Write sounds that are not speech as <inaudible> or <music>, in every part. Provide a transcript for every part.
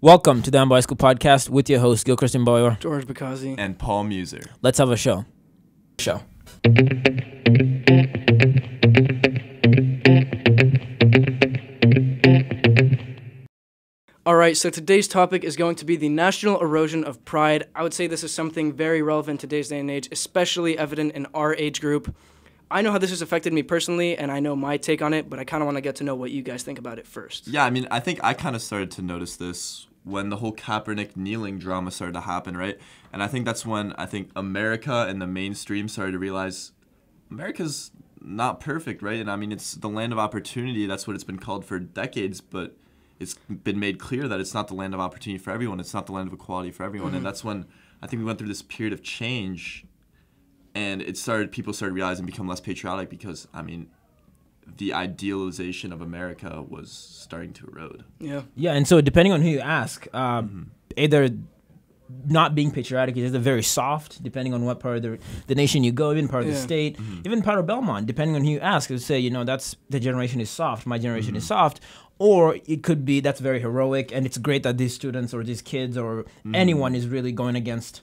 Welcome to the Amboy School Podcast with your host, Gil Christian Boyer. George Bakazi. and Paul Muser. Let's have a show. Show. All right, so today's topic is going to be the national erosion of pride. I would say this is something very relevant today's day and age, especially evident in our age group. I know how this has affected me personally, and I know my take on it, but I kind of want to get to know what you guys think about it first. Yeah, I mean, I think I kind of started to notice this when the whole Kaepernick kneeling drama started to happen, right? And I think that's when I think America and the mainstream started to realize America's not perfect, right? And I mean, it's the land of opportunity. That's what it's been called for decades, but it's been made clear that it's not the land of opportunity for everyone. It's not the land of equality for everyone. And mm-hmm. that's when I think we went through this period of change and it started people started realizing become less patriotic because I mean the idealization of America was starting to erode. Yeah. Yeah, and so depending on who you ask, um, either not being patriotic is either very soft, depending on what part of the, the nation you go, even part of the Yeah. state, mm-hmm. even part of Belmont, depending on who you ask, will say, you know, that's the generation is soft, my generation is mm-hmm. soft. Or it could be that's very heroic, and it's great that these students or these kids or anyone is really going against s-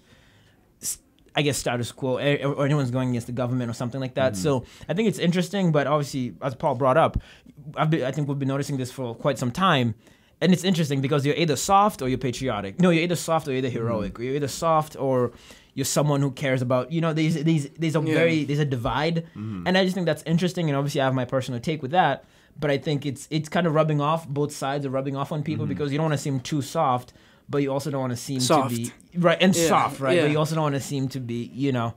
I guess status quo, or anyone's going against the government or something like that. Mm-hmm. So I think it's interesting, but obviously, as Paul brought up, I've been, I think we've been noticing this for quite some time, and it's interesting because you're either soft or you're patriotic. No, you're either soft or you're either mm-hmm. heroic. Or you're either soft or you're someone who cares about. You know, these these these are Yeah. very there's a divide, mm-hmm. and I just think that's interesting. And obviously, I have my personal take with that. But I think it's it's kind of rubbing off. Both sides are rubbing off on people because you don't want to seem too soft, but you also don't want to seem Soft. to be right and Yeah, soft, right? yeah. But you also don't want to seem to be, you know.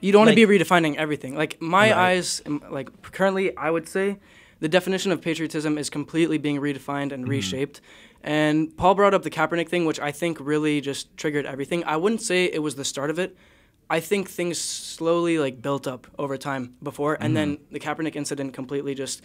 You don't want to be redefining everything. Like my Right. eyes, um, like currently, I would say the definition of patriotism is completely being redefined and reshaped. And Paul brought up the Kaepernick thing, which I think really just triggered everything. I wouldn't say it was the start of it. I think things slowly like built up over time before, and then the Kaepernick incident completely just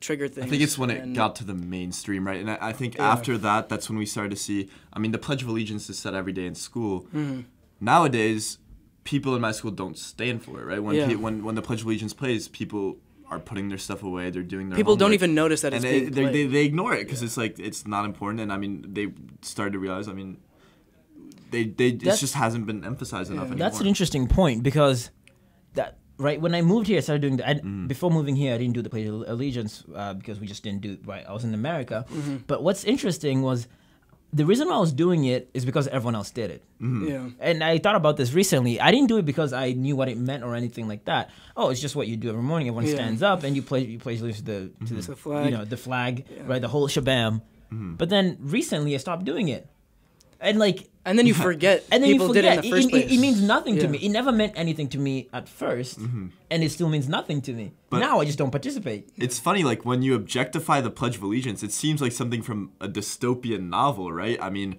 triggered things. I think it's when it got to the mainstream, right? And I, I think Yeah. after that, that's when we started to see. I mean, the Pledge of Allegiance is said every day in school. Mm-hmm. Nowadays, people in my school don't stand for it, right? When Yeah. pe- when when the Pledge of Allegiance plays, people are putting their stuff away. They're doing their People don't even notice that it's and being they, they, they, played. they ignore it because it's like it's not important. And I mean, they started to realize. I mean, they they it just hasn't been emphasized enough anymore. That's an interesting point because that right when I moved here, I started doing the. I, mm. Before moving here, I didn't do the Pledge of Allegiance uh, because we just didn't do it. Right, I was in America. But what's interesting was the reason why I was doing it is because everyone else did it. Mm-hmm. yeah. And I thought about this recently. I didn't do it because I knew what it meant or anything like that. Oh, it's just what you do every morning. Everyone Yeah. stands up and you play you play allegiance to the to mm-hmm. the, The flag. you know the flag, right? The whole shabam. Mm-hmm. But then recently I stopped doing it, and like And then you <laughs> forget and then people you forget did it in the first it, place. it, it means nothing to me. It never meant anything to me at 1st mm-hmm. and it still means nothing to me. But- now I just don't participate. It's funny, like when you objectify the Pledge of Allegiance, it seems like something from a dystopian novel, right? I mean,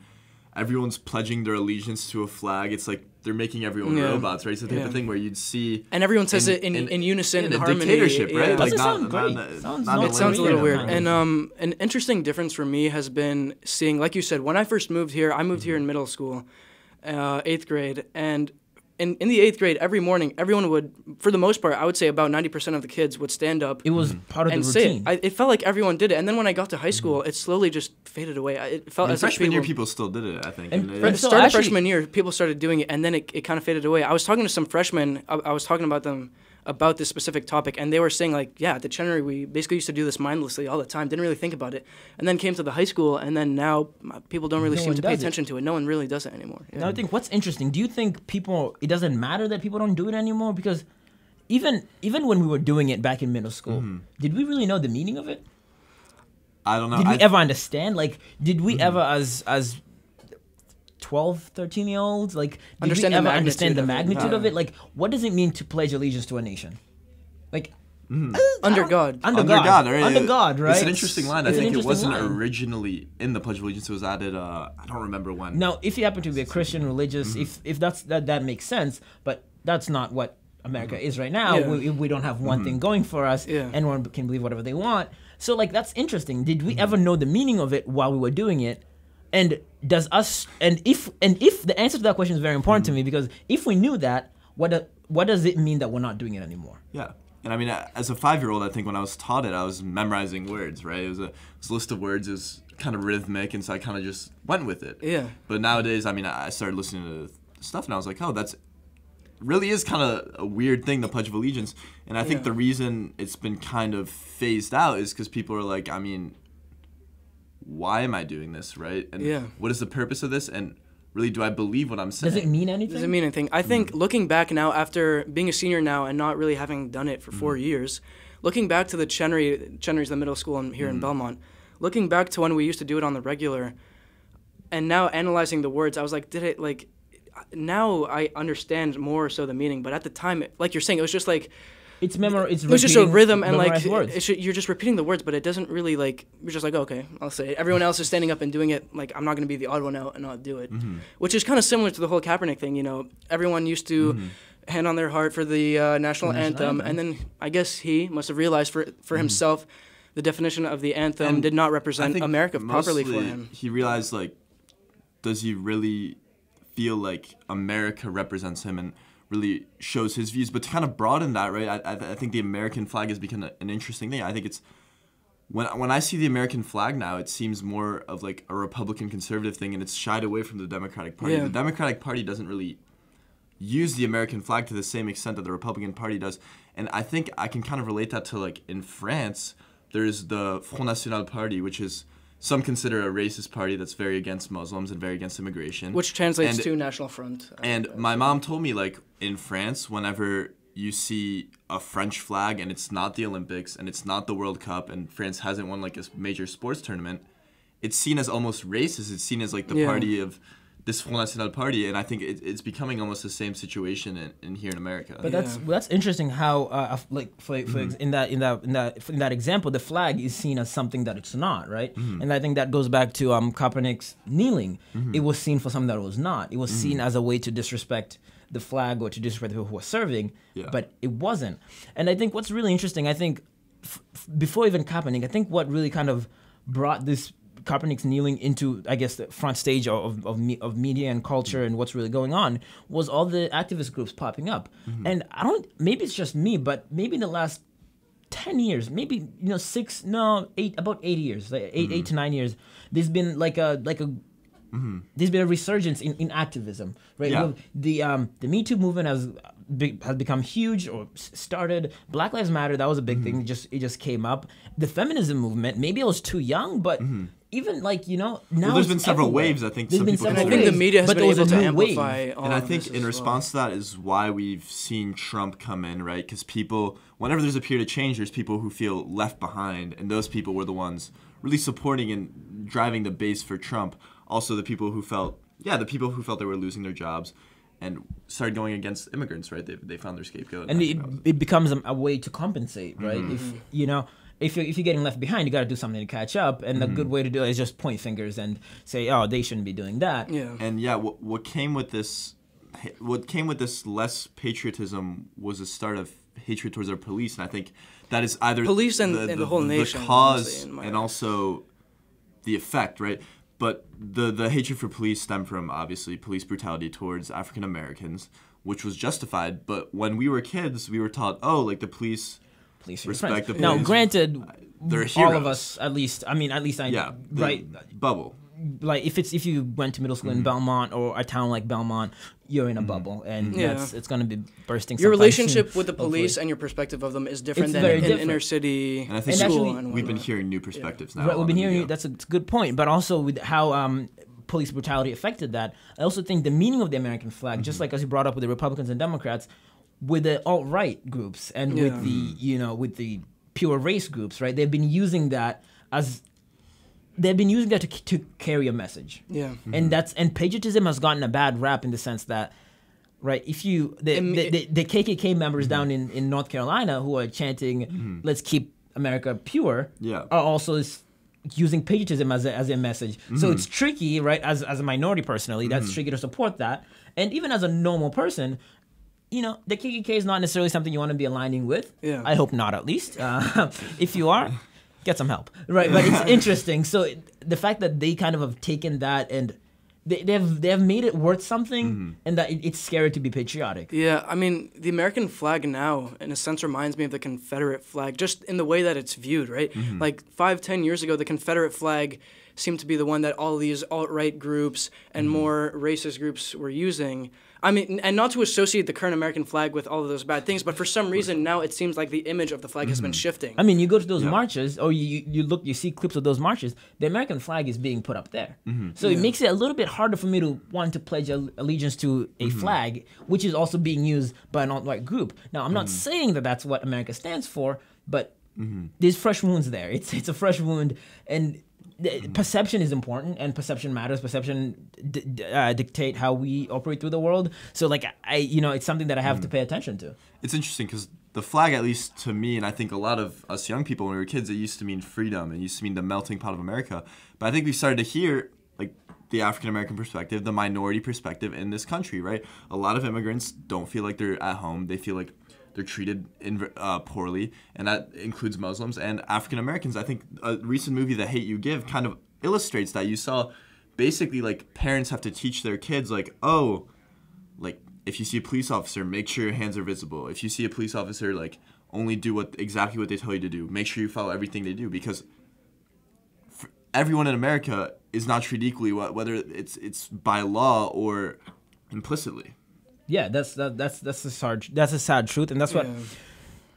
everyone's pledging their allegiance to a flag. It's like they're making everyone Yeah. robots, right? It's the type Yeah. of thing where you'd see. And everyone says it in- in unison, in in a harmony, dictatorship, yeah. right? Doesn't sound great. Sounds not It sounds a little weird. And um, an interesting difference for me has been seeing, like you said, when I first moved here, I moved here in middle school, uh, eighth grade, and in, in the eighth grade, every morning, everyone would, for the most part, I would say about 90% of the kids would stand up It was part of and the say routine. it. I, it felt like everyone did it. And then when I got to high mm-hmm. school, it slowly just faded away. I- It felt In as if freshman year, people- people still did it, I think. And And it- the so start of actually- freshman year, people started doing it, and then it, it kind of faded away. I was talking to some freshmen. I, I was talking about them about this specific topic, and they were saying like, yeah, at the Chenery, we basically used to do this mindlessly all the time. Didn't really think about it, and then came to the high school, and then now uh, people don't really No seem to pay does it. attention to it. No one really does it anymore. Yeah. Now I think what's interesting. Do you think people? It doesn't matter that people don't do it anymore because even even when we were doing it back in middle school, did we really know the meaning of it? I don't know. Did we I- ever understand? Like, did we ever as as 12, 13 year olds like did Understand we the ever understand the magnitude magnitude of of it? it? Like, what does it mean to pledge allegiance to a nation? Like, mm. uh, Under God. under, Under God, God, right? under God, right? It's an interesting line. I It's an think it wasn't line. originally in the Pledge of Allegiance. It was added. Uh, I don't remember when. Now, if you happen to be a Christian, religious, mm-hmm. if if that's that that makes sense, but that's not what America mm-hmm. is right now. Yeah. We, we don't have one mm-hmm. thing going for us. Yeah. Anyone can believe whatever they want. So like that's interesting. Did we ever know the meaning of it while we were doing it? And does us and if and if the answer to that question is very important to me mm. because if we knew that, what do, what does it mean that we're not doing it anymore? Yeah. And I mean, uh, as a five-year-old, I think when I was taught it, I was memorizing words, right? It was a, it was a list of words. is kind of rhythmic, and so I kind of just went with it. Yeah. But nowadays, I mean, I I started listening to stuff, and I was like, oh, that's really is kind of a weird thing, the Pledge of Allegiance. And I think Yeah. the reason it's been kind of phased out is because people are like, I mean, why am I doing this, right? And Yeah. what is the purpose of this? And really, do I believe what I'm saying? Does it mean anything? Does it mean anything. I think Mm-hmm. looking back now, after being a senior now and not really having done it for four Mm-hmm. years, looking back to the Chenery, Chenery's the middle school in, here Mm-hmm. in Belmont, looking back to when we used to do it on the regular, and now analyzing the words, I was like, did it like? Now I understand more so the meaning, but at the time, it- like you're saying, it was just like It's memor. It's it was just a rhythm and like memorized words. it's you're just repeating the words, but it doesn't really like you're just like okay, I'll say it. Everyone else is standing up and doing it. Like I'm not gonna be the odd one out and not do it, Mm-hmm. which is kind of similar to the whole Kaepernick thing. You know, everyone used to Mm-hmm. hand on their heart for the uh, national, National anthem, anthem. and then I guess he must have realized for for himself the definition of the anthem Mm-hmm. And did not represent America properly for him. He realized like, does he really feel like America represents him and really shows his views? But to kind of broaden that, right? I, I, I think the American flag has become an interesting thing. I think it's when when I see the American flag now, it seems more of like a Republican conservative thing, and it's shied away from the Democratic Party. Yeah. The Democratic Party doesn't really use the American flag to the same extent that the Republican Party does. And I think I can kind of relate that to like in France, there's the Front National Party, which is some consider a racist party that's very against Muslims and very against immigration. Which translates And- to National Front. uh, and my mom told me like in France, whenever you see a French flag and it's not the Olympics and it's not the World Cup and France hasn't won like a major sports tournament, it's seen as almost racist. It's seen as like the Yeah. party of this Front National party, and I think it, it's becoming almost the same situation in, in here in America. But that's Yeah. that's interesting how uh, like for, for Mm-hmm. ex- in that in that in that in that example the flag is seen as something that it's not right Mm-hmm. and I think that goes back to um Kaepernick's kneeling it was seen for something that it was not it was Mm-hmm. seen as a way to disrespect the flag or to disrespect the people who were serving Yeah. but it wasn't and I think what's really interesting I think f- f- before even Kaepernick I think what really kind of brought this Kaepernick's kneeling into, I guess, the front stage of, of, of media and culture and what's really going on was all the activist groups popping up. Mm-hmm. And I don't, maybe it's just me, but maybe in the last 10 years, maybe, you know, six, no, eight, about eight years, like 8 eight mm-hmm. to nine years, there's been like a, like a, mm-hmm. there's been a resurgence in, in activism, right? Yeah. The um the Me Too movement has be, has become huge or started. Black Lives Matter that was a big thing. It just it just came up. The feminism movement. Maybe I was too young, but even like you know now there's it's been several everywhere. waves, I think There's some been people several I think the media has but been there was able a to new wave. amplify and I think in as well. response to that is why we've seen Trump come in, right? Because people, whenever there's a period of change, there's people who feel left behind, and those people were the ones really supporting and driving the base for Trump. Also, the people who felt, yeah, the people who felt they were losing their jobs and started going against immigrants, right? They, they found their scapegoat. and I it, think that was- it becomes a, a way to compensate, right? Mm-hmm. If you know, if you're if you're getting left behind, you got to do something to catch up, and Mm-hmm. a good way to do it is just point fingers and say, oh, they shouldn't be doing that. Yeah. and yeah, what, what came with this, what came with this less patriotism was a start of hatred towards our police, and I think that is either Police and- and the whole nation, the cause, honestly, in my and eyes. also the effect, right? But the the hatred for police stemmed from obviously police brutality towards African Americans, which was justified. But when we were kids, we were taught, oh, like the police. Police are your Respect friends. the Now, police. granted, They're all of us, at least, I mean, at least I, Yeah, the right. Bubble. Like if it's if you went to middle school Mm-hmm. in Belmont or a town like Belmont, you're in a bubble, and Yeah. that's it's gonna be bursting. Your sometime relationship soon, with the <laughs> police hopefully. and your perspective of them is different It's than very in different. inner city And I think And school actually, and We've been whatnot. hearing new perspectives now. Right, we've been the hearing media. you. That's a, it's a good point, but also with how um, police brutality affected that, I also think the meaning of the American flag, just like as you brought up with the Republicans and Democrats, with the alt right groups and Yeah. with the you know with the pure race groups, right? They've been using that as they've been using that to, to carry a message, Yeah. and mm-hmm. that's and patriotism has gotten a bad rap in the sense that. Right, if you the, Em- the, the, the KKK members mm-hmm. down in, in North Carolina who are chanting mm-hmm. "Let's keep America pure," Yeah. are also s- using patriotism as a, as a message. So it's tricky, right? As, as a minority personally, that's tricky to support that. And even as a normal person, you know, the KKK is not necessarily something you want to be aligning with. Yeah. I hope not, at least. Uh, <laughs> if you are, get some help. Right, but it's <laughs> interesting. So it- the fact that they kind of have taken that and they, they've they've made it worth something, and that it, it's scary to be patriotic. Yeah, I mean, the American flag now, in a sense, reminds me of the Confederate flag, just in the way that it's viewed, right? Mm-hmm. Like five, ten years ago, the Confederate flag seemed to be the one that all these alt right groups and mm-hmm. more racist groups were using. I mean, and not to associate the current American flag with all of those bad things, but for some reason now it seems like the image of the flag has been mm-hmm. shifting. I mean, you go to those marches, or you, you look, you see clips of those marches. The American flag is being put up there, mm-hmm. so it makes it a little bit harder for me to want to pledge allegiance to a flag, which is also being used by an alt-right group. Now, I'm not saying that that's what America stands for, but there's fresh wounds there. It's it's a fresh wound, and perception is important, and perception matters. Perception d- d- uh, dictate how we operate through the world. So, like, I, you know, it's something that I have to pay attention to. It's interesting because the flag, at least to me, and I think a lot of us young people when we were kids, it used to mean freedom. It used to mean the melting pot of America. But I think we started to hear like the African American perspective, the minority perspective in this country, right? A lot of immigrants don't feel like they're at home. They feel like they're treated in, uh, poorly, and that includes Muslims and African Americans. I think a recent movie, The Hate You Give, kind of illustrates that. You saw basically like parents have to teach their kids like, oh, like if you see a police officer, make sure your hands are visible. If you see a police officer, like only do what exactly what they tell you to do. Make sure you follow everything they do because everyone in America is not treated equally, whether it's it's by law or implicitly. Yeah, that's that, that's that's a sad that's a sad truth, and that's what Yeah.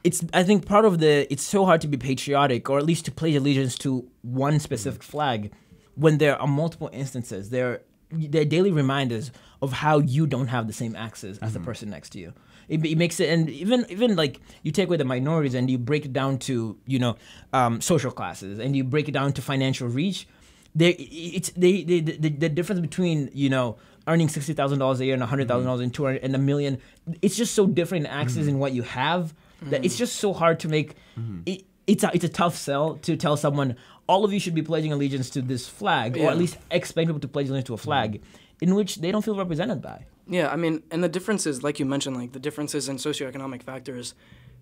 it's. I think part of the it's so hard to be patriotic, or at least to pledge allegiance to one specific flag, when there are multiple instances. There, they're daily reminders of how you don't have the same access as the person next to you. It, it makes it, and even even like you take away the minorities and you break it down to you know um, social classes, and you break it down to financial reach. There, it's they, they the, the difference between you know earning sixty thousand dollars a year and hundred thousand dollars mm-hmm. and two hundred and a million. It's just so different in access in mm-hmm. what you have that it's mm-hmm. just so hard to make. It, it's a it's a tough sell to tell someone all of you should be pledging allegiance to this flag, or at least expect people to pledge allegiance to a flag, in which they don't feel represented by. Yeah, I mean, and the differences, like you mentioned, like the differences in socioeconomic factors,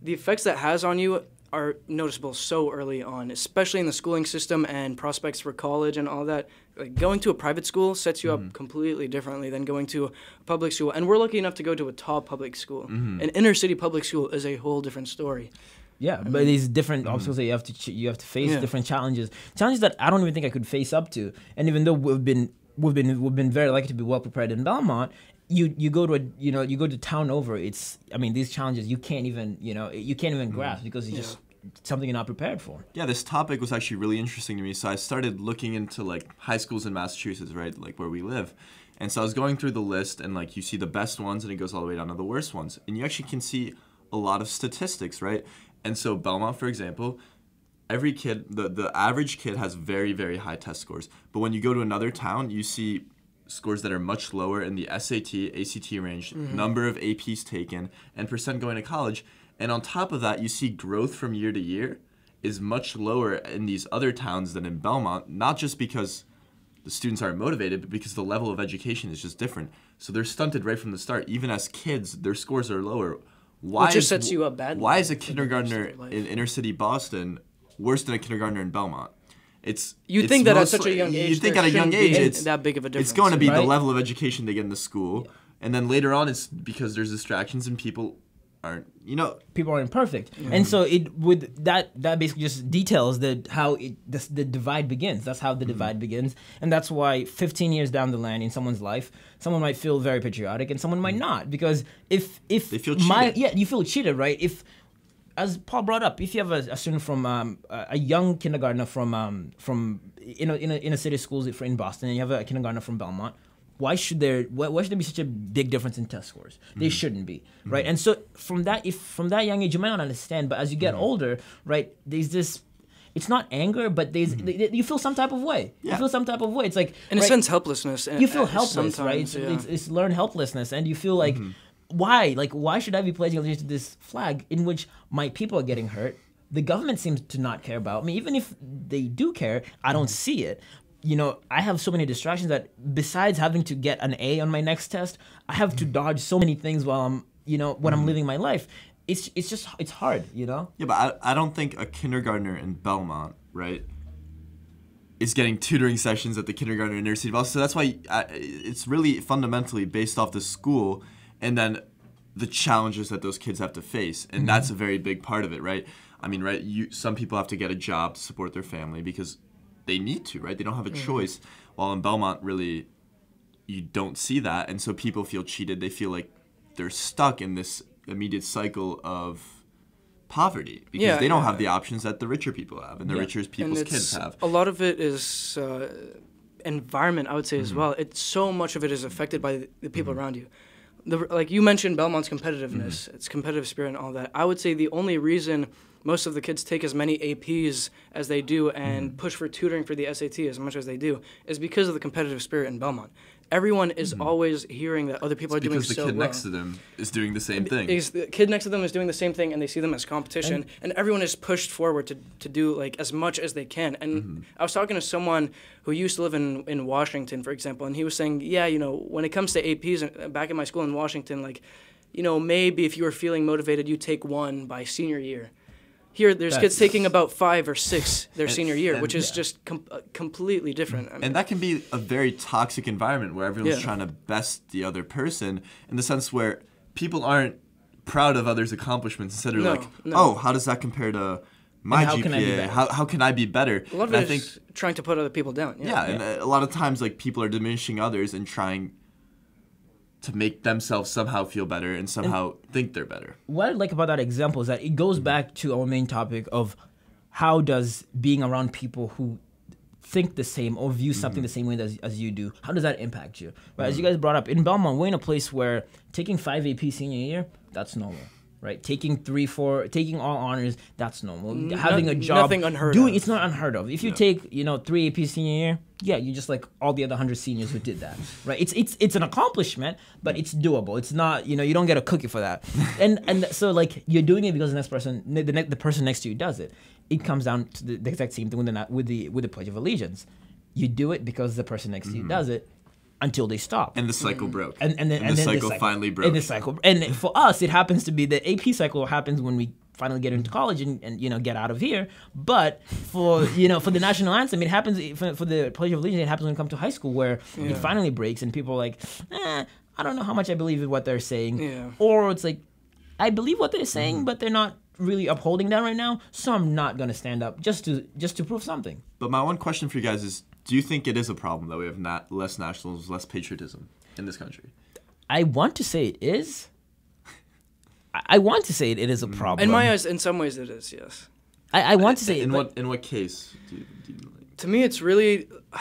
the effects that has on you are noticeable so early on, especially in the schooling system and prospects for college and all that. Like going to a private school sets you up mm-hmm. completely differently than going to a public school. And we're lucky enough to go to a top public school. Mm-hmm. An inner city public school is a whole different story. Yeah, but these different obstacles that mm-hmm. you have to ch- you have to face, Yeah. different challenges, challenges that I don't even think I could face up to. And even though we've been we've been we've been very lucky to be well prepared in Belmont, you you go to a you know you go to town over. It's I mean these challenges you can't even you know you can't even mm. grasp because it's just something you're not prepared for. Yeah, this topic was actually really interesting to me. So I started looking into like high schools in Massachusetts, right, like where we live. And so I was going through the list, and like you see the best ones, and it goes all the way down to the worst ones, and you actually can see a lot of statistics, right? And so Belmont, for example, every kid, the the average kid has very very high test scores. But when you go to another town, you see scores that are much lower in the SAT, ACT range, mm-hmm. number of APs taken, and percent going to college. And on top of that, you see growth from year to year is much lower in these other towns than in Belmont, not just because the students aren't motivated, but because the level of education is just different. So they're stunted right from the start. Even as kids, their scores are lower. Why just is- sets you up badly Why is a kindergartner rest of your life. in inner city Boston worse than a kindergartner in Belmont? It's You'd think that at such a young age You think at a young age it's that big of a difference. It's going to be difference, the level of education they get in the school, and then later on it's because there's distractions and people aren't. You know, people are imperfect, and so it would that that basically just details the how it the, the divide begins. That's how the Mm-hmm. divide begins, and that's why 15 years down the line in someone's life, someone might feel very patriotic and someone might not because if if Mm-hmm. They feel my yeah you feel cheated right if. As Paul brought up, if you have a, a student from um, a a young kindergartner from um, from in a, in a, in a city schools in Boston, and you have a kindergartner from Belmont, why should there why, why should there be such a big difference in test scores? They shouldn't be right? And so from that if from that young age you might not understand but as you get older right there's this it's not anger but there's th- th- you feel some type of way. You feel some type of way. It's like In a right, sense, helplessness. you feel uh, helpless right? It's, yeah. it's, it's learned helplessness and you feel like why? Like why should i be pledging allegiance to this flag in which my people are getting hurt? The government seems to not care about me. Even if they do care i don't mm-hmm. see it. You know i have so many distractions that besides having to get an a on my next test i have to mm-hmm. dodge so many things while i'm you know when i'm mm-hmm. living my life. It's it's just it's hard you know? Yeah, but I, I don't think a kindergartner in Belmont, right, is getting tutoring sessions at the kindergarten in inner city Boston. So that's why I, it's really fundamentally based off the school and then the challenges that those kids have to face, and that's a very big part of it, right? I mean, right, you some people have to get a job to support their family because they need to, right? They don't have a Mm-hmm. choice. While in Belmont, really, you don't see that, and so people feel cheated. They feel like they're stuck in this immediate cycle of poverty because Yeah, they don't yeah. have the options that the richer people have and the Yeah. richer people's kids have. a lot of it is uh, environment. I would say Mm-hmm. as well. It's so much of it is affected by the, the people Mm-hmm. around you. The, like you mentioned, Belmont's competitiveness, Mm-hmm. its competitive spirit, and all that. I would say the only reason most of the kids take as many APs as they do and Mm-hmm. push for tutoring for the SAT as much as they do is because of the competitive spirit in Belmont. Everyone is always hearing that other people are doing Mm-hmm. because the kid next to them is doing the same thing. Is the kid next to them is doing the same thing, and they see them as competition, and, everyone is pushed forward to, to do like as much as they can. And Mm-hmm. I was talking to someone who used to live in, in Washington, for example, and he was saying, yeah, you know, when it comes to APs uh, back in my school in Washington, like, you know, maybe if you were feeling motivated, you take one by senior year. Here, there's kids taking about five or six their And- senior year, and- which is yeah. just com- uh, completely different. I mean, And that can be a very toxic environment where everyone's Yeah. trying to best the other person in the sense where people aren't proud of others' accomplishments instead of No, like, no. oh, how does that compare to my how GPA? can I be better? how, how can I be better? a lot of and I think is trying to put other people down. yeah, and a lot of times like people are diminishing others and trying to make themselves somehow feel better and somehow think they're better. what I like about that example is that it goes back to our main topic of how does being around people who think the same or view mm-hmm. something the same way as, as you do, how does that impact you? Right, as you mm-hmm. guys brought up, in Belmont, we're in a place where taking five AP senior year, that's normal. Right, taking three, four, taking all honors, that's normal. Mm, Having a job, nothing unheard doing of. it's not unheard of. If you take, you know, three AP senior year, yeah, you're just like all the other hundred seniors who did that, right? It's it's it's an accomplishment, but it's doable. It's not, you know, you don't get a cookie for that, <laughs> and and so like you're doing it because the next person, the ne- the person next to you does it. It comes down to the, the exact same thing with the with the with the Pledge of Allegiance. You do it because the person next to you mm-hmm. does it, until they stop. And the cycle mm-hmm. broke. and and then and and the then cycle finally broke. And the cycle, and for us, it happens to be the AP cycle happens when we finally get into college and, and you know get out of here. But for you know for the national anthem, it happens for, for the Pledge of Allegiance. It happens when you come to high school where Yeah. it finally breaks and people are like, eh, I don't know how much I believe in what they're saying, Yeah. or it's like, I believe what they're saying, Mm-hmm. but they're not really upholding that right now. So I'm not gonna stand up just to just to prove something. But my one question for you guys is do you think it is a problem that we have not less nationalism, less patriotism in this country? I want to say it is. I- I want to say it, it is a mm-hmm. problem. in my eyes, in some ways, it is. Yes. I, I want to say in it, what in what case do you, do you like, to me it's really <sighs>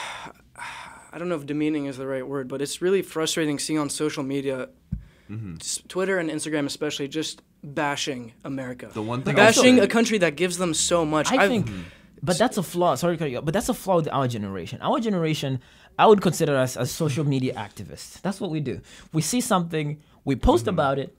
i don't know if demeaning is the right word but it's really frustrating seeing on social media Mm-hmm. twitter and instagram especially just bashing america the one thing I'll bashing say- a country that gives them so much I I've- think, mm-hmm. but that's a flaw. Sorry to cut you off, but that's a flaw with our generation. Our generation, I would consider us as social media activists. That's what we do. We see something, we post mm-hmm. about it,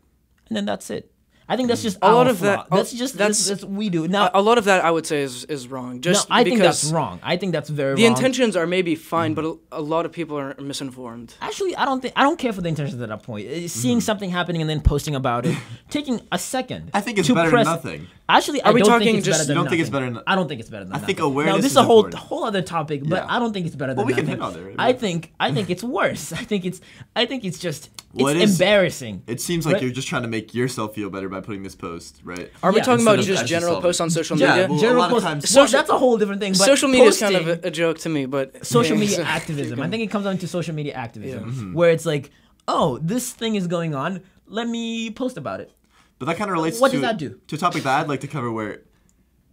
and then that's it. I think that's mm. just A our lot of flaw. that- That's oh, just that's- that's, that's we do. Now, a lot of that i would say is, is wrong no, just I think that's wrong. I think that's very the wrong. intentions are maybe fine mm. but a, a lot of people are misinformed Actually, I don't think I don't care for the intentions at that point. Uh, Seeing mm. something happening and then posting about it, <laughs> taking a second. I think it's to better press, than nothing. Actually, I Are we don't talking think it's just- better than You don't think it's better than- I don't think it's better than I think nothing. awareness Now, this is is a whole important. whole other topic, but Yeah. I don't think it's better Well, than we can nothing. hit on it, right? I think I think it's worse. <laughs> I think it's I think it's just it's Well, it is- embarrassing. It seems like Right. you're just trying to make yourself feel better by putting this post, right? are we talking instead about just general solving. posts on social Yeah, media well, a General lot of post, times- well, Social- that's a whole different thing. But social media is kind of a, a joke to me but social Yeah, <laughs> media so- activism. I think it comes down to social media activism, Yeah. Mm-hmm. where it's like, oh, this thing is going on. Let me post about it. But that kind of relates What to does that do? to a topic that I'd like to cover where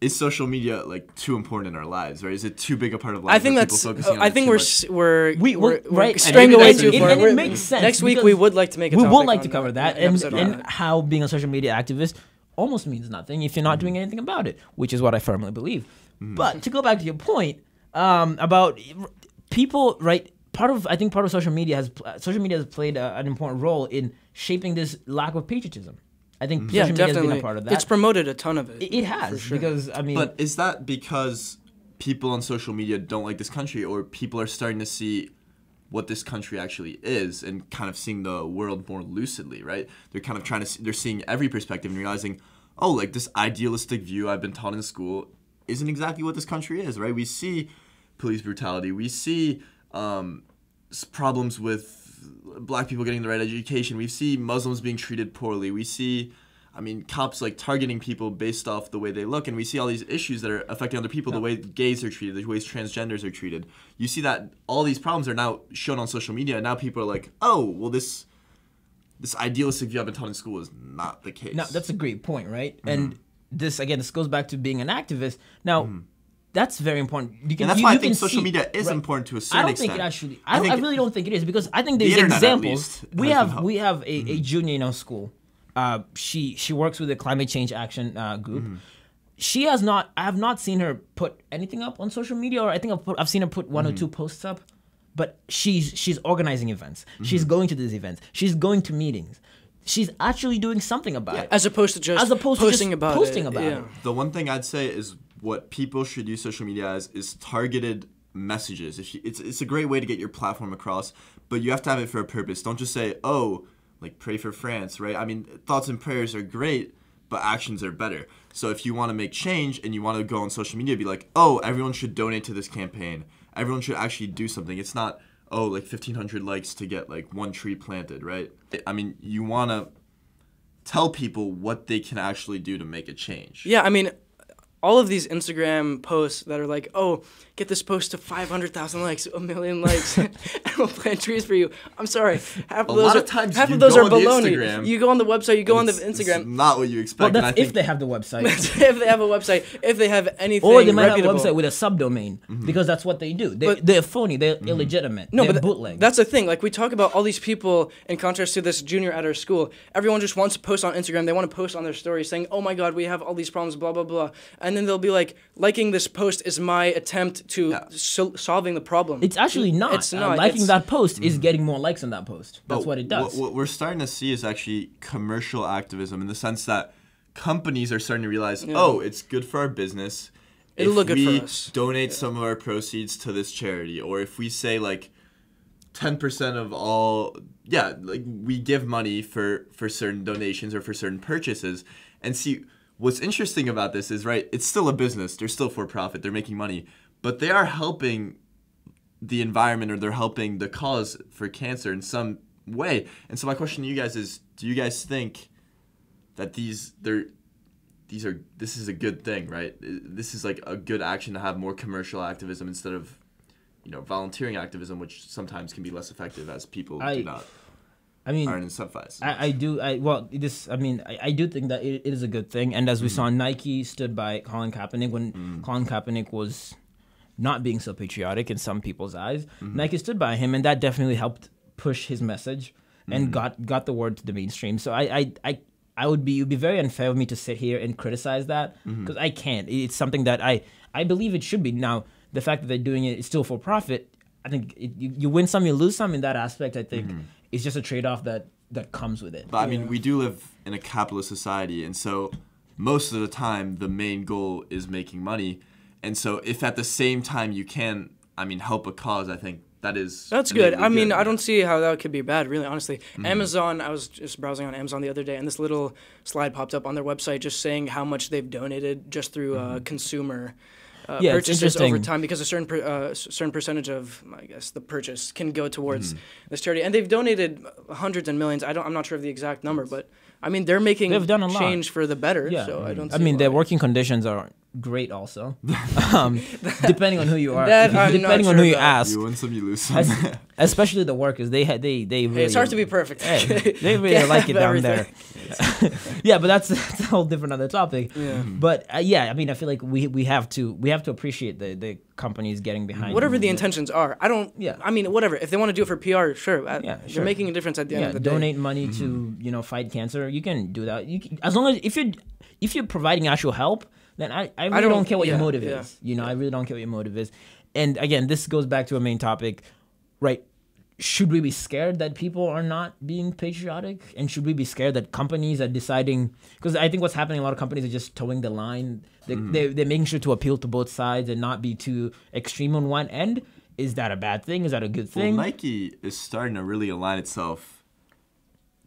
is social media like too important in our lives, right? Is it too big a part of life? I think that's. people focusing uh, on I think we're s- we're We- we're, we- we're right. straying away maybe too far. and, and it makes sense. Next week we would like to make a we would like to cover that, that, and, and that. how being a social media activist almost means nothing if you're not doing mm-hmm. anything about it, which is what I firmly believe. Mm-hmm. But to go back to your point um, about people, right? Part of I think part of social media has uh, social media has played a, an important role in shaping this lack of patriotism. I think yeah, social media has definitely. been a part of that. It's promoted a ton of it. it, it has sure. because I mean, But is that because people on social media don't like this country, or people are starting to see what this country actually is and kind of seeing the world more lucidly, right? They're kind of trying to see, they're seeing every perspective and realizing, oh, like this idealistic view I've been taught in school isn't exactly what this country is, right? We see police brutality, we see um, problems with black people getting the right education, we see Muslims being treated poorly, we see I mean, cops like targeting people based off the way they look, and we see all these issues that are affecting other people, the way gays are treated, the ways transgenders are treated. You see that all these problems are now shown on social media, and now people are like, oh, well, this this idealistic view I've been taught in school is not the case. Now that's a great point, right? Mm-hmm. And this again, this goes back to being an activist. Now, mm-hmm. That's very important. You can, and that's you- why I think social see- media is right. important to a I certain I don't extent. think it actually. I, don't, I think- really don't think it is because I think there's internet, examples. least, We have we have a, a junior in our school. Uh, she she works with the climate change action uh, group. She has not. I have not seen her put anything up on social media, or I think I've, put, I've seen her put one or two posts up. But she's she's organizing events. She's going to these events. She's going to meetings. She's actually doing something about it. As opposed to just As opposed to just posting about posting it. about yeah. it. the one thing I'd say is what people should use social media as is targeted messages. If you, it's it's a great way to get your platform across, but you have to have it for a purpose. Don't just say, "Oh, like pray for France," right? I mean, thoughts and prayers are great, but actions are better. So if you want to make change and you want to go on social media, be like, "Oh, everyone should donate to this campaign. Everyone should actually do something." It's not, "Oh, like 1500 likes to get like one tree planted," right? I mean, you want to tell people what they can actually do to make a change. Yeah, I mean, all of these Instagram posts that are like, "Oh, get this post to 500,000 likes, a million likes, <laughs> <laughs> and we'll plant trees for you." I'm sorry, half A of those lot are, of times half you of those go are on the baloney. Instagram, you go on the website, you go on the It's- it's Instagram. not what you expect. Well, and I that's think if they have the website. <laughs> if they have a website, if they have anything Or they might reputable. have a website with a subdomain Mm-hmm. because that's what they do. They, But- they're phony. They're illegitimate. No, they're but th- bootleg. that's the thing. Like we talk about all these people in contrast to this junior at our school. Everyone just wants to post on Instagram. They want to post on their story saying, "Oh my God, we have all these problems." Blah blah blah. And then they'll be like, "Liking this post is my attempt to Yeah. so- solving the problem." It's actually not. It's Uh, not. liking It's- that post is getting more likes on that post. That's But what it does. What, we're starting to see is actually commercial activism in the sense that companies are starting to realize, oh, it's good for our business. It'll if look good for we us." donate some of our proceeds to this charity, or if we say like, ten percent of all, yeah, like we give money for for certain donations or for certain purchases, and see. What's interesting about this is right. It's still a business. They're still for profit. They're making money, but they are helping the environment or they're helping the cause for cancer in some way. And so my question to you guys is do you guys think that these they're these are this is a good thing, right? This is like a good action to have more commercial activism instead of you know, volunteering activism which sometimes can be less effective as people I- do not I mean. I, I do. I well, this. I mean, I, I do think that it, it is a good thing. And as we saw, Nike stood by Colin Kaepernick when Colin Kaepernick was not being so patriotic in some people's eyes. Nike stood by him, and that definitely helped push his message and got got the word to the mainstream. So I I. I I would be it would be very unfair of me to sit here and criticize that because I can't. It's something that I I believe it should be. Now the fact that they're doing it is still for profit. I think it, you, you win some, you lose some. In that aspect, I think it's just a trade off that that comes with it. But I mean, we do live in a capitalist society, and so most of the time, the main goal is making money. And so, if at the same time you can, I mean, help a cause, I think that is That's good. I mean, good. I don't see how that could be bad, really, honestly. Mm-hmm. Amazon, I was just browsing on Amazon the other day, and this little slide popped up on their website just saying how much they've donated just through uh, consumer uh, Yeah, purchases over time because a certain per, uh, certain percentage of, I guess, the purchase can go towards Mm-hmm. this charity. And they've donated hundreds and millions. I don't, I'm not sure of the exact number, but I mean, they're making They've done a lot. change for the better. Yeah. So I don't. I mean, their working conditions are great, also. <laughs> um, depending on who you are, That <laughs> I'm not depending on sure who you about. ask, You win some, you lose some. Es- <laughs> especially the workers, they had they they. Really, Hey, it's hard to be perfect. Hey, they really Can't like it have down there. yeah, but that's, that's a whole different other topic. Yeah. But uh, yeah, I mean, I feel like we we have to we have to appreciate the the companies getting behind whatever the intentions are. I don't. Yeah. I mean, whatever. If they want to do it for PR, sure. uh, Yeah, They're sure. making a difference at the end yeah, of the day. donate money to you know fight cancer. You can do that. You can, as long as if you're if you're providing actual help, then I, I really don't- don't, care what your motive yeah, is. You know, I really don't care what your motive is. And again, this goes back to a main topic, right? Should we be scared that people are not being patriotic? And should we be scared that companies are deciding? Because I think what's happening, a lot of companies are just toeing the line. They, mm-hmm. they, they're making sure to appeal to both sides and not be too extreme on one end. Is that a bad thing? Is that a good thing? Well. Nike is starting to really align itself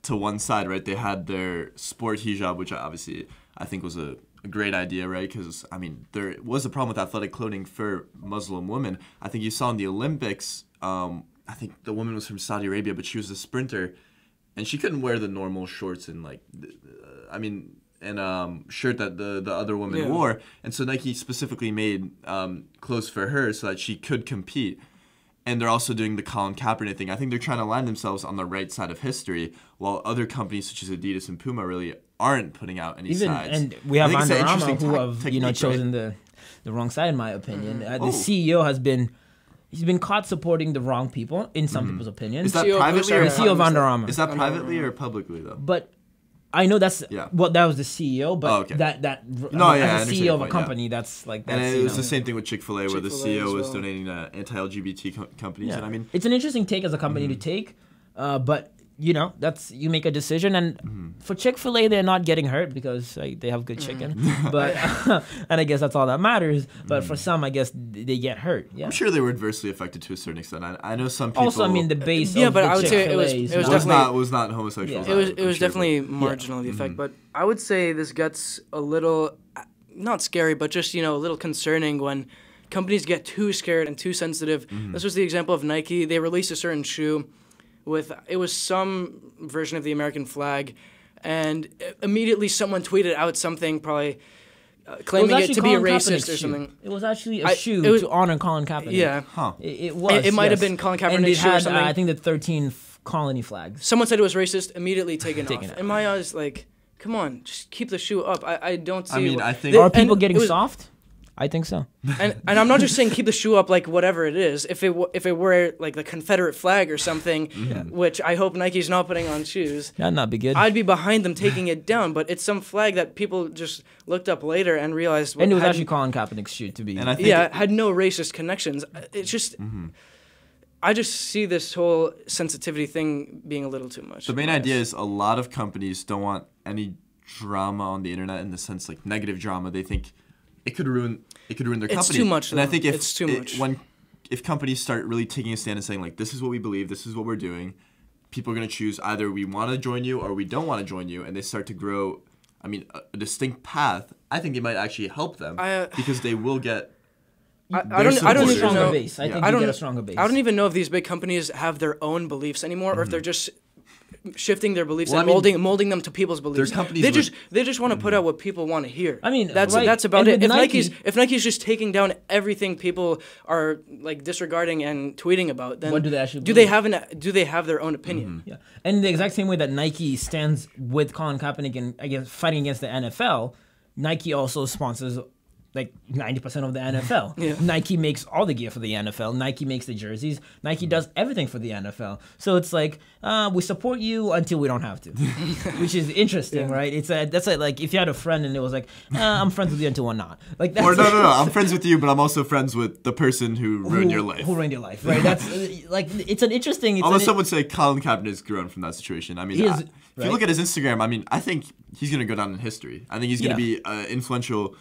to one side, right? They had their sport hijab, which I obviously I think was a, a great idea, right? Because I mean, there was a problem with athletic clothing for Muslim women. I think you saw in the Olympics. Um, I think the woman was from Saudi Arabia, but she was a sprinter, and she couldn't wear the normal shorts and like uh, I mean, and um, shirt that the the other woman Yeah. wore, and so Nike specifically made um, clothes for her so that she could compete. And they're also doing the Colin Kaepernick thing. I think they're trying to align themselves on the right side of history, while other companies such as Adidas and Puma really aren't putting out any Even sides. and we have think it's an interesting Armour who ta- have you know technique, right? chosen the the wrong side in my opinion. Uh, the Oh. CEO has been he's been caught supporting the wrong people in some people's opinions. Is that CEO privately or sorry, the CEO of Under Armour. Is that privately or publicly though? but I know that's Yeah. well that was the CEO, but Oh, okay. that that No, yeah, as understand a CEO of a point, yeah. company, that's like that's And it was know, the same thing with Chick Fil A, where the CEO as was well. donating to anti-LGBT co- companies. Yeah. And I mean, it's an interesting take as a company to take, uh, but you know that's you make a decision, and Mm-hmm. for Chick Fil A they're not getting hurt because like, they have good chicken, but <laughs> <laughs> and I guess that's all that matters. But for some, I guess they get hurt. Yeah. I'm sure they were adversely affected to a certain extent. I, I know some people. Also, I mean the base. Yeah, of but the I would say it was- Chick-fil-A is it was not- was definitely- not was not homosexuals. Yeah. It was it was sure, definitely but- marginal the Mm-hmm. effect, but I would say this gets a little uh, not scary, but just you know a little concerning when companies get too scared and too sensitive. Mm-hmm. This was the example of Nike. They released a certain shoe with it was some version of the American flag, and immediately someone tweeted out something probably uh, claiming it actually to be Colin racist Kaepernick's or shoe. something. It was actually a I- shoe it was- to honor Colin Kaepernick. Yeah. Huh. It, it was. It- it might have been Colin And it Kaepernick's shoe or had, uh. I think the 13 f- colony flags. Someone said it was racist, immediately taken, Taken off. out. In my eyes, like, come on, just keep the shoe up. I, I don't see. I mean, wh- I think- the- Are people and getting was- soft? I think so. And and I'm not just saying keep the shoe up like whatever it is. If it w- if it were like the Confederate flag or something, <laughs> which I hope Nike's not putting on shoes, That'd not be good. I'd be behind them taking <laughs> it down. But it's some flag that people just looked up later and realized. and it was actually Colin Kaepernick's shoe to be. And I think yeah, had no racist connections. Uh, it's just. Mm-hmm. I just see this whole sensitivity thing being a little too much. the main idea is a lot of companies don't want any drama on the internet in the sense like negative drama. They think it could ruin it could ruin their company. It's company. too much, And I think if It's too it- much. when if companies start really taking a stand and saying like this is what we believe, this is what we're doing, people are gonna choose either we want to join you or we don't want to join you, and they start to grow. I mean, a, a distinct path. I think it might actually help them I, uh, because they will get. I, I don't. I don't even know. base. I Yeah. think I don't. get a stronger base. I don't even know if these big companies have their own beliefs anymore, or if they're just shifting their beliefs Well, and I mean, molding molding them to people's beliefs. companies they just they just want to put mm-hmm. out what people want to hear. I mean, that's right. that's about And it. If Nike- Nike's if Nike's just taking down everything people are like disregarding and tweeting about, then What do they actually do they have an do they have their own opinion? Mm-hmm. Yeah, and the exact same way that Nike stands with Colin Kaepernick and against fighting against the NFL, Nike also sponsors like ninety percent of the NFL. <laughs> Yeah. Nike makes all the gear for the NFL. Nike makes the jerseys. Nike does everything for the NFL. So it's like uh, we support you until we don't have to, <laughs> which is interesting, Yeah. right? It's a, that's like, like if you had a friend and it was like uh, I'm friends with you until I'm not. Like that's Or no, no, no. I'm <laughs> friends with you, but I'm also friends with the person who ruined who- your life. Who ruined your life, right? That's uh, like it's an interesting. It's Although an, some would say Colin Kaepernick's grown from that situation. I mean, is, I- if right? you look at his Instagram, I mean, I think he's gonna go down in history. I think he's gonna Yeah. be uh, influential.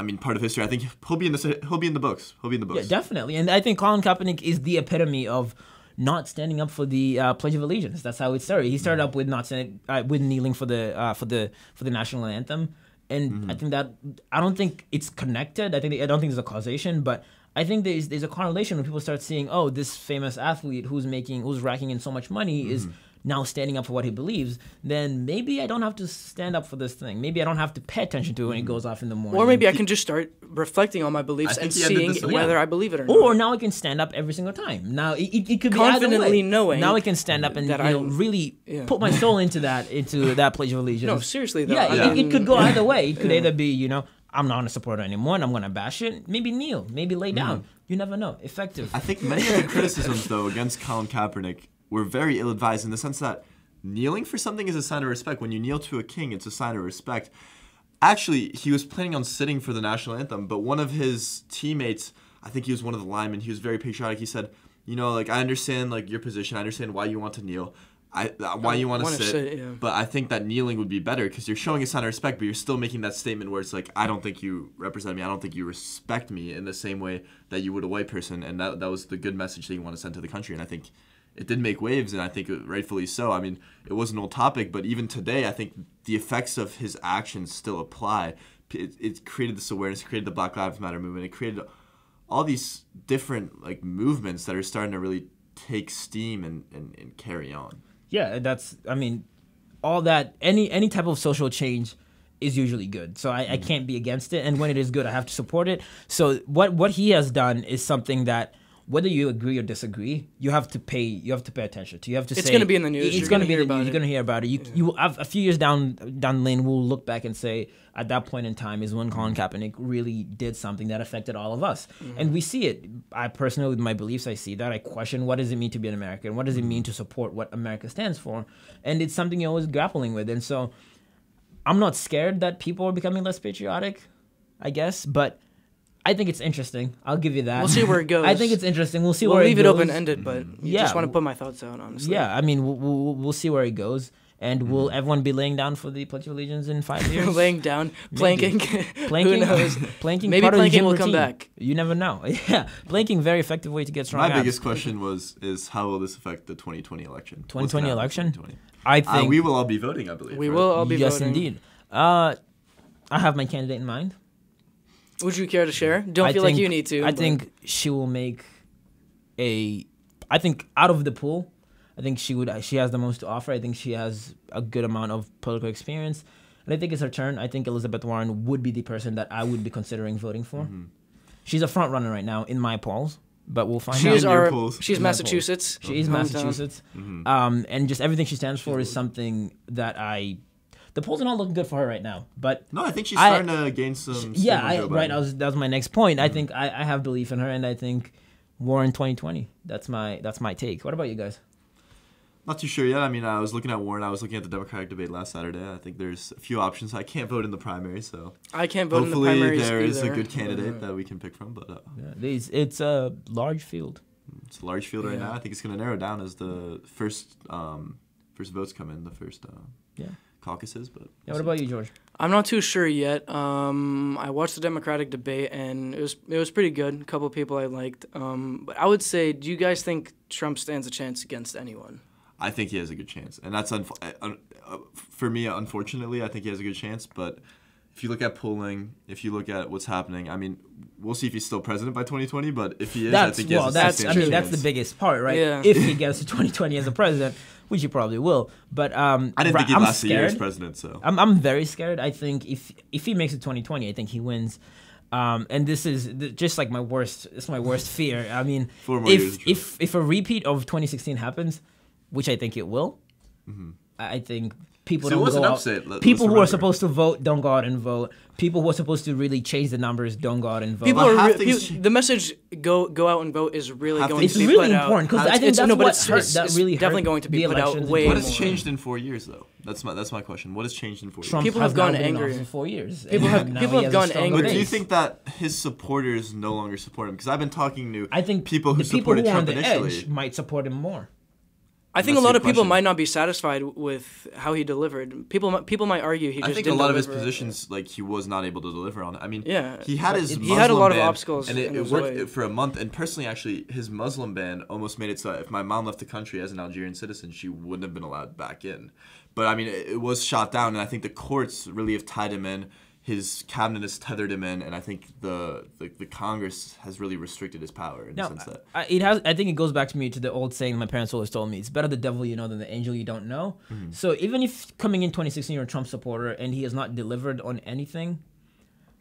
I mean, part of history. I think he'll be in the he'll be in the books. He'll be in the Yeah, books. definitely. And I think Colin Kaepernick is the epitome of not standing up for the uh, Pledge of Allegiance. That's how it started. He started up with not standing, uh, with kneeling for the uh, for the for the national anthem, and I think that I don't think it's connected. I think I don't think there's a causation, but I think there's there's a correlation when people start seeing, oh, this famous athlete who's making who's racking in so much money is now standing up for what he believes. Then maybe I don't have to stand up for this thing. Maybe I don't have to pay attention to it when it mm-hmm. goes off in the morning. Or maybe I can just start reflecting on my beliefs and think he ended seeing whether yeah. I believe it or not. Or now I can stand up every single time. Now it, it, it could be either Confidently way. knowing Now I can stand up and that you know, I'm- really yeah. put my soul into that into <laughs> that pledge of allegiance. no, seriously though. yeah, I it, it could go either way. It could yeah. either be you know I'm not a supporter anymore and I'm gonna bash it. Maybe kneel. Maybe lay mm. down. You never know. Effective. I think many of the criticisms though against Colin Kaepernick were very ill-advised in the sense that kneeling for something is a sign of respect. When you kneel to a king, it's a sign of respect. Actually, he was planning on sitting for the national anthem, but one of his teammates, I think he was one of the linemen, he was very patriotic. He said, "You know, like I understand like your position. I understand why you want to kneel. I uh, why you want to sit, sit, yeah. but I think that kneeling would be better because you're showing a sign of respect, but you're still making that statement where it's like, I don't think you represent me. I don't think you respect me in the same way that you would a white person. And that, that was the good message that you want to send to the country. And I think it did make waves, and I think it, rightfully so. I mean, it was an old topic, but even today, I think the effects of his actions still apply. It, it created this awareness, created the Black Lives Matter movement, it created all these different like movements that are starting to really take steam and, and, and carry on. yeah, that's. I mean, all that any any type of social change is usually good. So I, I Mm. can't be against it. And when it is good, I have to support it. So what what he has done is something that whether you agree or disagree, you have to pay you have to pay attention to. You have to It's gonna be in the news. It's You're gonna gonna be hear in the You're it. gonna hear about it. You you a a few years down down the lane, we'll look back and say at that point in time is when Colin Kaepernick really did something that affected all of us, mm-hmm. and we see it. I personally, with my beliefs, I see that. I question what does it mean to be an American? What does it mean to support what America stands for? And it's something you're always grappling with. And so, I'm not scared that people are becoming less patriotic, I guess, but. I think it's interesting. I'll give you that. We'll see where it <laughs> goes. I think it's interesting. We'll see where it goes. we'll where leave it it open ended, but you Yeah. just want to put my thoughts out, honestly. Yeah, I mean, we'll, we'll, we'll see where it goes. And will everyone be laying down for the Pledge of Allegiance in five <laughs> years? Laying down, planking. <laughs> planking, Who knows? planking. Maybe part of the planking gym will come back. You never know. Yeah, planking very effective way to get strong. My abs. biggest question was is how will this affect the 2020 election? 2020 gonna happen in election? 2020? I Uh, think we will all be voting, I believe. We right? will all be yes, voting. indeed. Uh, I have my candidate in mind. Would you care to share? Don't I feel like you need to. I but- think she will make a. I think out of the pool, I think she would. She has the most to offer. I think she has a good amount of political experience, and I think it's her turn. I think Elizabeth Warren would be the person that I would be considering voting for. Mm-hmm. She's a front runner right now in my polls, but we'll find she out. is In our. polls. She's In. Massachusetts. She is hometown. Massachusetts, Mm-hmm. um, and just everything she stands for is something that I. The polls are not looking good for her right now, but No, I think she's I- starting to gain some. steam yeah, I, right. Biden. I was that was my next point. Mm-hmm. I think I, I have belief in her, and I think Warren 2020. That's my that's my take. What about you guys? Not too sure yet. I mean, I was looking at Warren. I was looking at the Democratic debate last Saturday. I think there's a few options. I can't vote in the primary, so I can't vote in the hopefully primaries there is a good candidate that we can pick from. But uh, Yeah, these it's a large field. it's a large field right now. I think it's going to narrow down as the first um, first votes come in, the first uh, Yeah. Caucuses. But Yeah. What about you, George? I'm not too sure yet. Um, I watched the Democratic debate and it was it was pretty good. A couple of people I liked. Um, but I would say, do you guys think Trump stands a chance against anyone? I think he has a good chance, and that's uh, un- uh, for me. Unfortunately, I think he has a good chance. But if you look at polling, if you look at what's happening, I mean, we'll see if he's still president by 2020. But if he is, I That's think he well. a That's I substantial mean that's the biggest part, right? Yeah. If he gets to 2020 as a president, which he probably will. But um, I didn't think he'd I'm last a year as scared. president. So I'm I'm very scared. I think if if he makes it 2020, I think he wins. Um, and this is th- just like my worst. It's my worst fear. I mean, Four more if if if a repeat of 2016 happens, which I think it will, I I think people So it don't was go an out. upset, let- people let's who are supposed to vote don't go out and vote. People who are supposed to really change the numbers don't go out and vote. People Well, are half re- things peop- the message go go out and vote is really going to it's be really put out. important because I think it's- that's no, but what it's, hurt, it's, that it's really definitely going to be put out way in what more. has changed in four years, though? That's my that's my question. What has changed in four Trump People has have gone angry in angry. office for four years. People have- people have gone angry. But do you think that his supporters no longer support him? Because I've been talking to I think people who the people supported who are on Trump initially. might support him more. I think a lot of people might not be satisfied with how he delivered. People people might argue he just I think a lot of his positions, like he was not able to deliver on. it. I mean, Yeah, he had his he Muslim had a lot of obstacles and it, it worked way. for a month. And personally, actually, his Muslim ban almost made it so if my mom left the country as an Algerian citizen, she wouldn't have been allowed back in. But I mean, it, it was shot down, and I think the courts really have tied him in. His cabinet has tethered him in, and I think the the, the Congress has really restricted his power in No, the sense that. I, it has. I think it goes back to me to the old saying my parents always told me: "It's better the devil you know than the angel you don't know." Mm-hmm. So even if coming in 2016 you're a Trump supporter and he has not delivered on anything,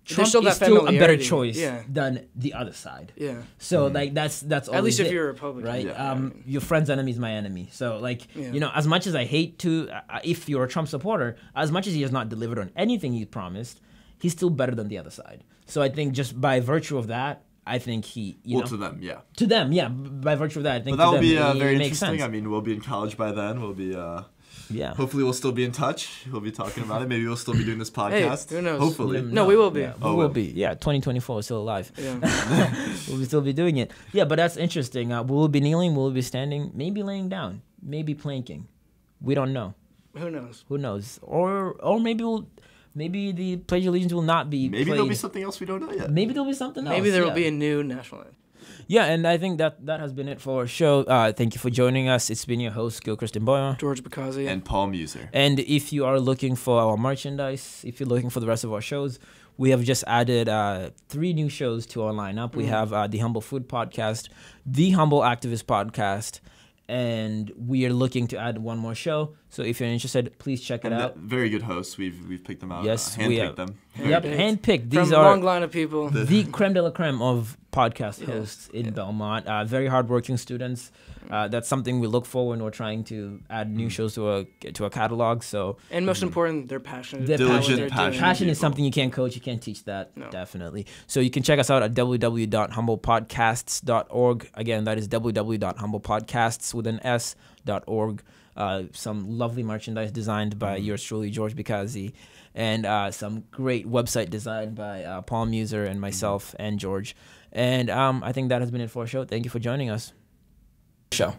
Trump still is still a better choice Yeah. than the other side. Yeah, So like that's that's at least if it, you're a Republican, right? Yeah. um, your friend's enemy is my enemy. So like Yeah. you know, as much as I hate to, uh, if you're a Trump supporter, as much as he has not delivered on anything he promised, he's still better than the other side. So I think just by virtue of that, I think he, you well, know, to them, yeah. to them, yeah. By virtue of that, I think But that to will them, be uh, it, very it interesting. sense. I mean, we'll be in college by then. We'll be. Uh, yeah. Hopefully, we'll still be in touch. We'll be talking about it. Maybe we'll still be doing this <laughs> podcast. who knows? Hopefully. No, we will be. Yeah, we Oh, will well. be. Yeah, 2024 is still alive. Yeah. <laughs> we'll still be doing it. Yeah, but that's interesting. Uh, will be kneeling? We'll be standing? Maybe laying down. Maybe planking. We don't know. Who knows? Who knows? Or or maybe we'll maybe the Pledge of Allegiance will not be Maybe played. there'll be something else we don't know yet. Maybe there'll be something else. Maybe there will yeah. be a new national anthem. Yeah, and I think that that has been it for our show. Uh, thank you for joining us. It's been your host, Gil Christian Boyer. George Bakazi. And Paul Muser. And if you are looking for our merchandise, if you're looking for the rest of our shows, we have just added uh, three new shows to our lineup. We have uh, the Humble Food Podcast, the Humble Activist Podcast, and we are looking to add one more show. So if you're interested, please check it And out. very good hosts. We've we've picked them out. Yes, uh, we have. them. Yep, Handpicked. handpicked. These From are a long line of people. the <laughs> creme de la creme of podcast Yeah. hosts in Yeah. Belmont. Uh, very hardworking students. Uh, that's something we look for when we're trying to add new shows to a to a catalog. So and most important, they're passionate. They're about what passionate. they're Passionate. doing. passion is something you can't coach. You can't teach that. No. Definitely. So you can check us out at www.humblepodcasts.org. Again, that is www.humblepodcasts with an S dot org. Uh, some lovely merchandise designed by yours truly, George Bikazi, and uh, some great website design by uh, Paul Muser and myself and George. And um, I think that has been it for our show. Thank you for joining us. Show.